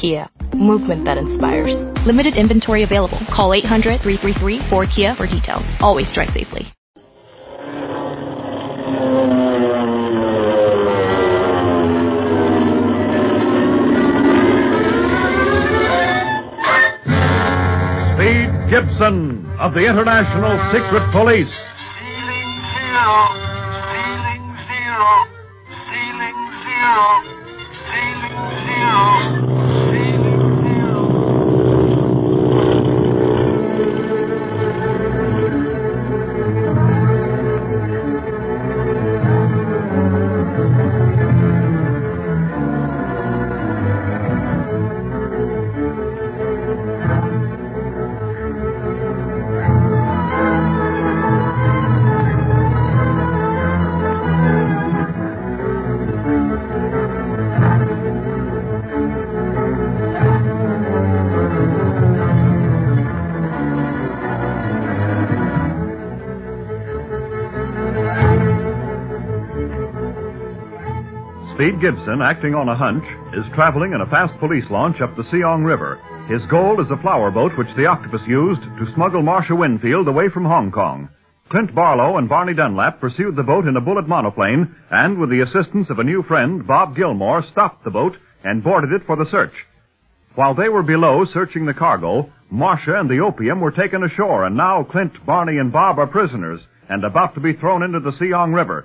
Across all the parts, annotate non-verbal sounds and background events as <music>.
Kia, movement that inspires. Limited inventory available. Call 800-333-4KIA for details. Always drive safely. Speed Gibson of the International Secret Police. Speed Gibson, acting on a hunch, is traveling in a fast police launch up the Seong River. His goal is a flower boat which the octopus used to smuggle Marcia Winfield away from Hong Kong. Clint Barlow and Barney Dunlap pursued the boat in a bullet monoplane and, with the assistance of a new friend, Bob Gilmore, stopped the boat and boarded it for the search. While they were below searching the cargo, Marcia and the opium were taken ashore, and now Clint, Barney, and Bob are prisoners and about to be thrown into the Seong River.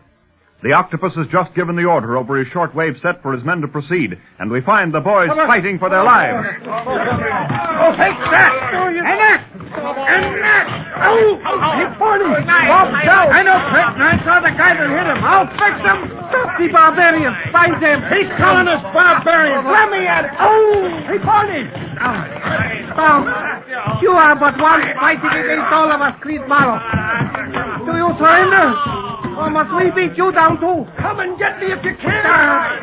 The octopus has just given the order over his shortwave set for his men to proceed, and we find the boys fighting for their lives. Oh, take that! And that! And that! Oh! Hey, Barney! Bob down! I know, Clint, and I saw the guy that hit him. I'll fix him! Stop the barbarians! Find them! He's calling us barbarians! Let me at it! Oh! Hey, Barney! Oh, you are but one fighting against all of us, Clint Barlow. Do you surrender? Or must we beat you down too? Come and get me if you can!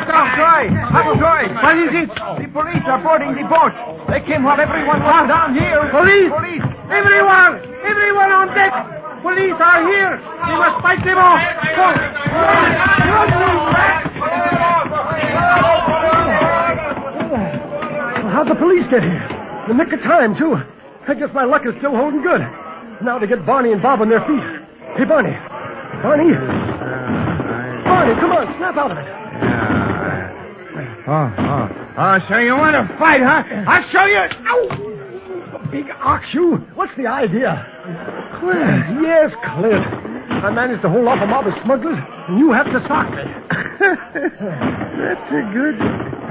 Stop, Troy! Stop, Troy! What is it? The police are boarding the boat. They came while everyone was down here. Police! Police! Everyone! Everyone on deck! Police are here! We must fight them off! Go! How'd the police get here? The nick of time, too. I guess my luck is still holding good. Now to get Barney and Bob on their feet. Hey, Barney. Barney? Uh, Barney, come on, snap out of it. Oh, oh. Oh, so you want to fight, huh? I'll show you. Ow! Big ox you. What's the idea? Clint. Yes, Clint. I managed to hold off a mob of smugglers, and you have to sock me. <laughs> That's a good.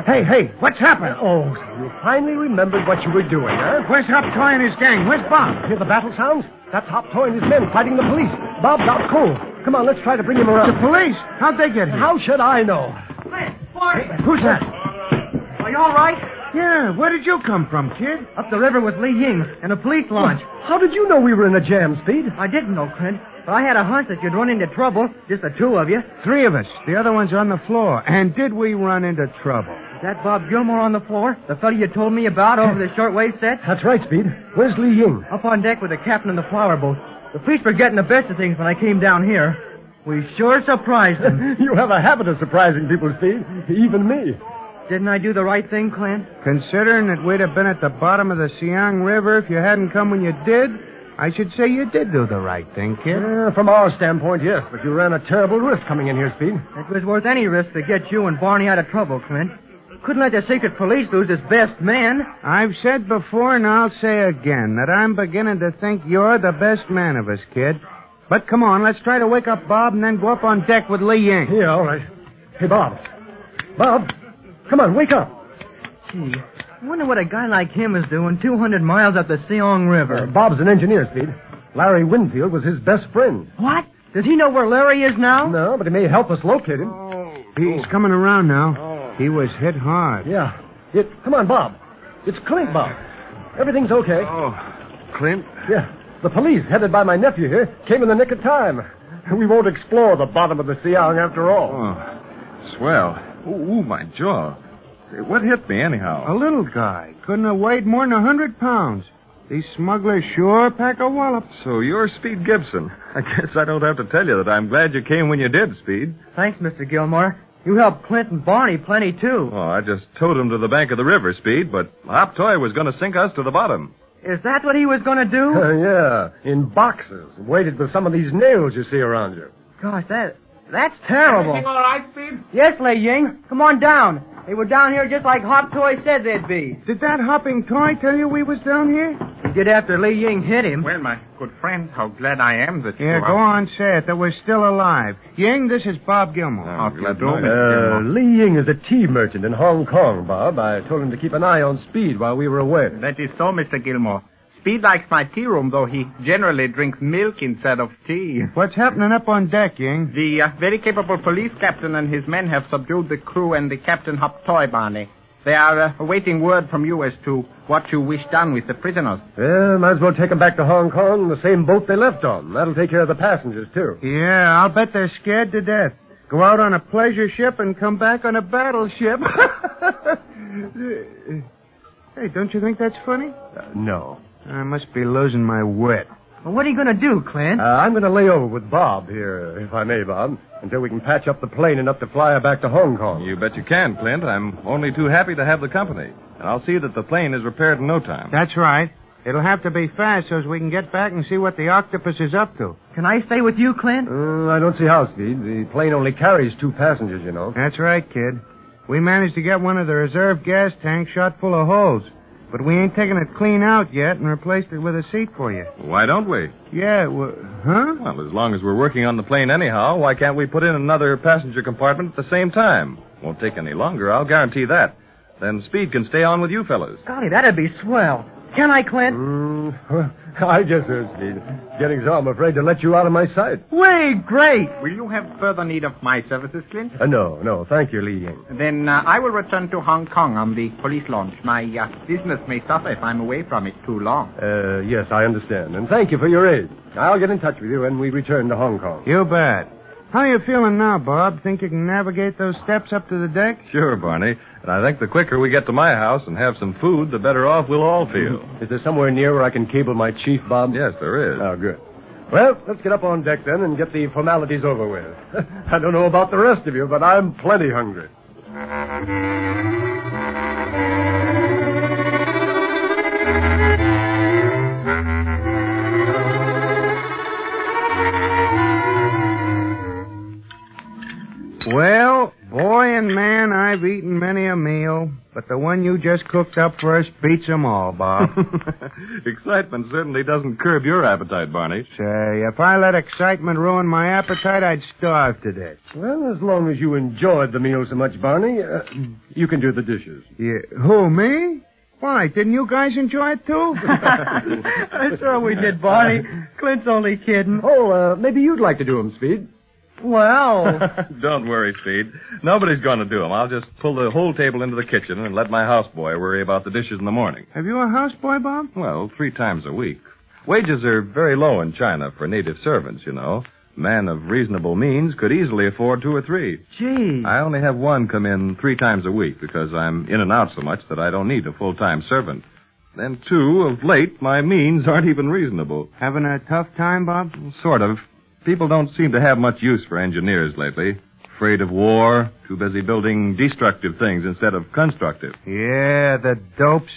Hey, hey, what's happened? Oh, so you finally remembered what you were doing, huh? Where's Hop Toy and his gang? Where's Bob? Hear the battle sounds? That's Hop Toy and his men fighting the police. Bob's out cold. Come on, let's try to bring him around. The police? How'd they get here? How should I know? Clint, boy, who's that? Are you all right? Yeah, where did you come from, kid? Up the river with Lee Ying in a police launch. How did you know we were in a jam, Speed? I didn't know, Clint, but I had a hunch that you'd run into trouble, just the two of you. Three of us. The other one's on the floor. And did we run into trouble? Is that Bob Gilmore on the floor? The fellow you told me about over the shortwave set? That's right, Speed. Where's Lee Ying? Up on deck with the captain of the flower boat. The police were getting the best of things when I came down here. We sure surprised them. <laughs> you have a habit of surprising people, Speed. Even me. Didn't I do the right thing, Clint? Considering that we'd have been at the bottom of the Siang River if you hadn't come when you did, I should say you did do the right thing, kid. Yeah, from our standpoint, yes, but you ran a terrible risk coming in here, Speed. It was worth any risk to get you and Barney out of trouble, Clint. Couldn't let the secret police lose his best man. I've said before and I'll say again that I'm beginning to think you're the best man of us, kid. But come on, let's try to wake up Bob and then go up on deck with Lee Ying. Yeah, all right. Hey, Bob. Bob, come on, wake up. Gee, I wonder what a guy like him is doing 200 miles up the Seong River. Uh, Bob's an engineer, Speed. Larry Winfield was his best friend. What? Does he know where Larry is now? No, but he may help us locate him. He's coming around now. He was hit hard. Yeah. It, come on, Bob. It's Clint, Bob. Everything's okay. Oh, Clint? Yeah. The police, headed by my nephew here, came in the nick of time. <laughs> We won't explore the bottom of the Siang after all. Oh, swell. Ooh, ooh, my jaw. What hit me, anyhow? A little guy. Couldn't have weighed more than a hundred pounds. These smugglers sure pack a wallop. So you're Speed Gibson. <laughs> I guess I don't have to tell you that I'm glad you came when you did, Speed. Thanks, Mr. Gilmore. You helped Clint and Barney plenty, too. Oh, I just towed him to the bank of the river, Speed, but Hop Toy was going to sink us to the bottom. Is that what he was going to do? Uh, <laughs> yeah, in boxes, weighted with some of these nails you see around you. Gosh, that that's terrible. Everything all right, Speed? Yes, Lee Ying. Come on down. They were down here just like Hop Toy said they'd be. Did that hopping toy tell you we was down here? He did after Lee Ying hit him. Well, my good friend, how glad I am that you Yeah, you go on, say it, that we're still alive. Ying, this is Bob Gilmore. Oh, do glad you to know, do, Uh, Gilmore. Lee Ying is a tea merchant in Hong Kong, Bob. I told him to keep an eye on Speed while we were away. That is so, Mr. Gilmore. Speed likes my tea room, though he generally drinks milk instead of tea. <laughs> What's happening up on deck, Ying? The uh, very capable police captain and his men have subdued the crew and the captain Hop Toy Barney. They are uh, awaiting word from you as to what you wish done with the prisoners. Well, might as well take them back to Hong Kong in the same boat they left on. That'll take care of the passengers, too. Yeah, I'll bet they're scared to death. Go out on a pleasure ship and come back on a battleship. <laughs> hey, don't you think that's funny? Uh, no. I must be losing my wit. Well, what are you going to do, Clint? Uh, I'm going to lay over with Bob here, if I may, Bob, until we can patch up the plane enough to fly her back to Hong Kong. You bet you can, Clint. I'm only too happy to have the company. And I'll see that the plane is repaired in no time. That's right. It'll have to be fast so as we can get back and see what the octopus is up to. Can I stay with you, Clint? Uh, I don't see how, Speed. The plane only carries two passengers, you know. That's right, kid. We managed to get one of the reserve gas tanks shot full of holes. But we ain't taken it clean out yet and replaced it with a seat for you. Why don't we? Yeah, well, huh? Well, as long as we're working on the plane anyhow, why can't we put in another passenger compartment at the same time? Won't take any longer, I'll guarantee that. Then Speed can stay on with you fellows. Golly, that'd be swell. Can I, Clint? Mm, I guess so, Speed. Getting so I'm afraid to let you out of my sight. Way great. Will you have further need of my services, Clint? Uh, no, no, thank you, Lee Ying. Then uh, I will return to Hong Kong on the police launch. My uh, business may suffer if I'm away from it too long. Uh, yes, I understand. And thank you for your aid. I'll get in touch with you when we return to Hong Kong. You bet. How are you feeling now, Bob? Think you can navigate those steps up to the deck? Sure, Barney. And I think the quicker we get to my house and have some food, the better off we'll all feel. Hmm. Is there somewhere near where I can cable my chief, Bob? Yes, there is. Oh, good. Well, let's get up on deck then and get the formalities over with. <laughs> I don't know about the rest of you, but I'm plenty hungry. Eaten many a meal, but the one you just cooked up for us beats 'em all, Bob. <laughs> Excitement certainly doesn't curb your appetite, Barney. Say, if I let excitement ruin my appetite, I'd starve to death. Well, as long as you enjoyed the meal so much, Barney, uh, you can do the dishes. Yeah. Who, me? Why, didn't you guys enjoy it too? <laughs> <laughs> sure we did, Barney. Clint's only kidding. Oh, uh, maybe you'd like to do 'em, Speed. Well, <laughs> Don't worry, Speed. Nobody's going to do them. I'll just pull the whole table into the kitchen and let my houseboy worry about the dishes in the morning. Have you a houseboy, Bob? Well, three times a week. Wages are very low in China for native servants, you know. A man of reasonable means could easily afford two or three. gee. I only have one come in three times a week because I'm in and out so much that I don't need a full-time servant. And two, of late, my means aren't even reasonable. Having a tough time, Bob? Sort of. People don't seem to have much use for engineers lately. Afraid of war, too busy building destructive things instead of constructive. Yeah, the dopes.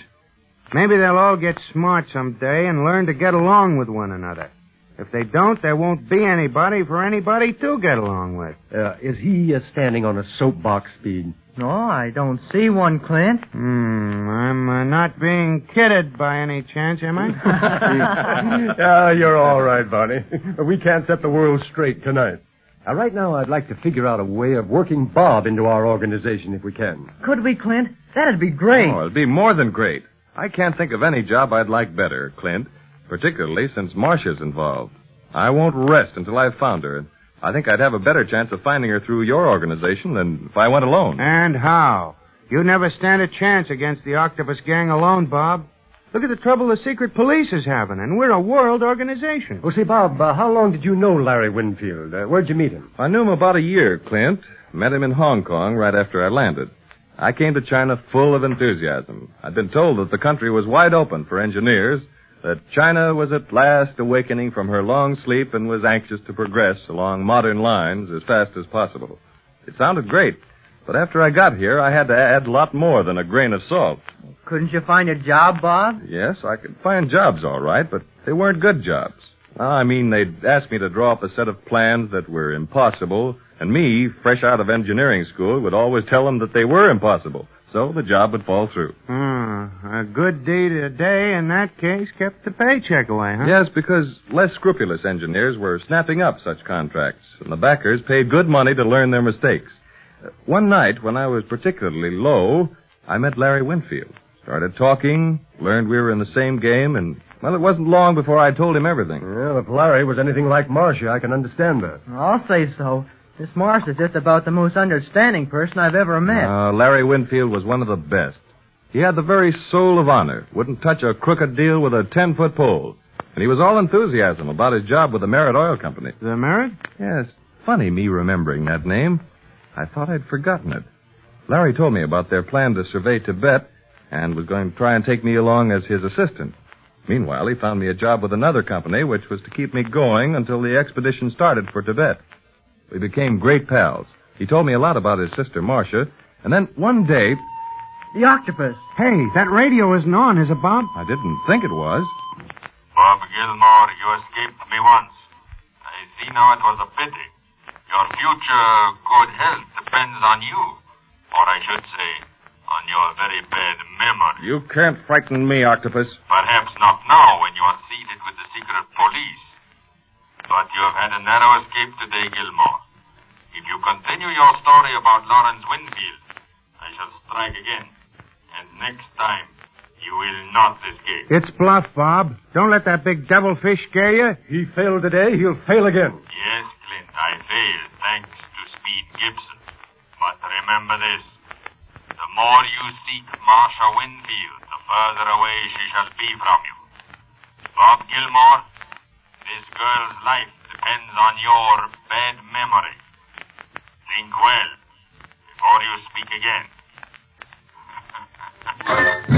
Maybe they'll all get smart someday and learn to get along with one another. If they don't, there won't be anybody for anybody to get along with. Uh, is he uh, standing on a soapbox, Speed? No, I don't see one, Clint. Hmm, I'm uh, not being kidded by any chance, am I? <laughs> <laughs> You're all right, Barney. We can't set the world straight tonight. Now, right now, I'd like to figure out a way of working Bob into our organization if we can. Could we, Clint? That'd be great. Oh, it'd be more than great. I can't think of any job I'd like better, Clint, particularly since Marcia's involved. I won't rest until I've found her. I think I'd have a better chance of finding her through your organization than if I went alone. and how? You never stand a chance against the Octopus Gang alone, Bob. Look at the trouble the secret police is having, and we're a world organization. Well, see, Bob, uh, how long did you know Larry Winfield? Uh, where'd you meet him? I knew him about a year, Clint. Met him in Hong Kong right after I landed. I came to China full of enthusiasm. I'd been told that the country was wide open for engineers, that China was at last awakening from her long sleep and was anxious to progress along modern lines as fast as possible. It sounded great, but after I got here, I had to add a lot more than a grain of salt. Couldn't you find a job, Bob? Yes, I could find jobs all right, but they weren't good jobs. Ah, I mean, they'd ask me to draw up a set of plans that were impossible, and me, fresh out of engineering school, would always tell them that they were impossible. So the job would fall through. Hmm, a good deed a day in that case kept the paycheck away, huh? Yes, because less scrupulous engineers were snapping up such contracts, and the backers paid good money to learn their mistakes. Uh, One night, when I was particularly low, I met Larry Winfield. Started talking, learned we were in the same game, and, well, it wasn't long before I told him everything. Well, if Larry was anything like Marcia, I can understand that. I'll say so. This Marsh is just about the most understanding person I've ever met. Uh, Larry Winfield was one of the best. He had the very soul of honor, wouldn't touch a crooked deal with a ten-foot pole. And he was all enthusiasm about his job with the Merritt Oil Company. The Merritt? Yes. Funny me remembering that name. I thought I'd forgotten it. Larry told me about their plan to survey Tibet and was going to try and take me along as his assistant. Meanwhile, he found me a job with another company, which was to keep me going until the expedition started for Tibet. We became great pals. He told me a lot about his sister, Marcia, and then one day, The octopus. Hey, that radio isn't on, is it, Bob? I didn't think it was. Bob Gilmore, you escaped me once. I see now it was a pity. Your future good health depends on you. Or I should say, on your very bad memory. You can't frighten me, Octopus. Perhaps not now when you are seated with the secret police. But you have had a narrow escape today, Gilmore. If you continue your story about Lawrence Winfield, I shall strike again. And next time, you will not escape. It's bluff, Bob. Don't let that big devilfish scare you. He failed today, he'll fail again. Yes, Clint, I failed thanks to Speed Gibson. But remember this. The more you seek Marcia Winfield, the further away she shall be from you. Bob Gilmore, this girl's life depends on your bad memory. Think well before you speak again. <laughs>